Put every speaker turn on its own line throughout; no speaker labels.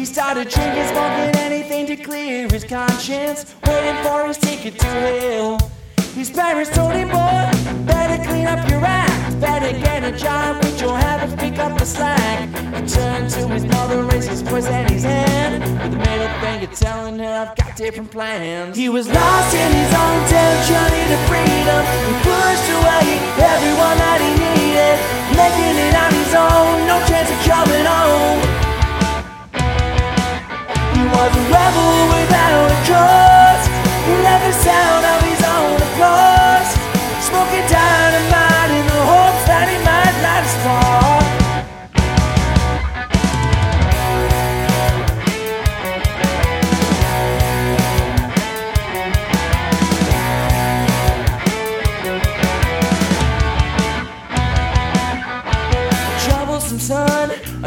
He started drinking, smoking anything to clear his conscience, waiting for his ticket to hell. His parents told him, boy, better clean up your act, better get a job, quit your habits, pick up the slack. He turned to his mother, raised his voice and his hand, with a middle finger telling her, I've got different plans. He was lost in his own damn journey to freedom. Was a rebel without a cause. He loved the sound of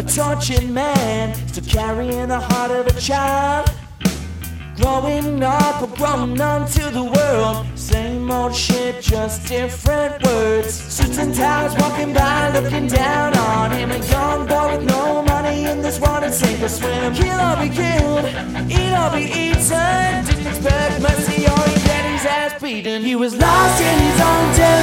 a tortured man, still carrying the heart of a child. Growing up, or growing numb to the world. Same old shit, just different words. Suits and ties, walking by, looking down on him. A young boy with no money in this and sink or swim. Kill or be killed, eat or be eaten. Didn't expect mercy or he get his ass beaten. He was lost in his own damn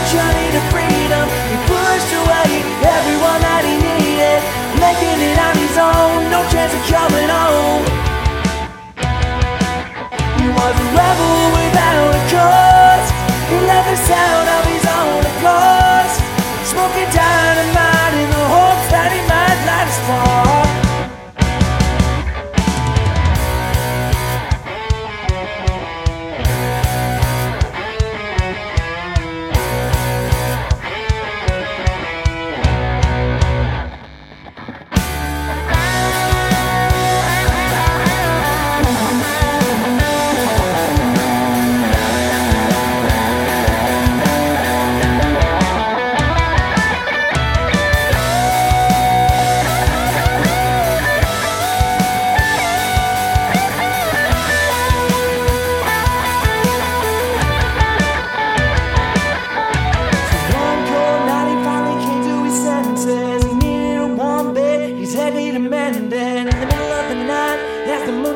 own. No chance of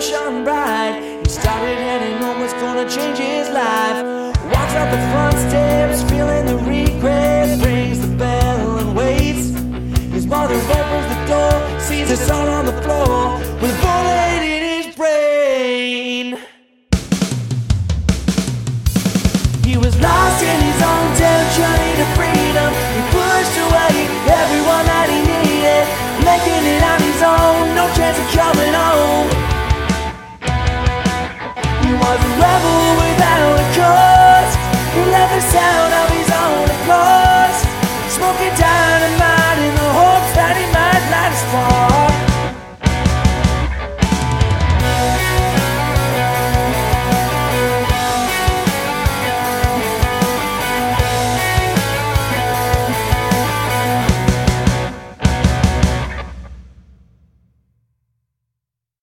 shone bright, he started heading home, was gonna change his life. Walks up the front steps, feeling the regret, unravel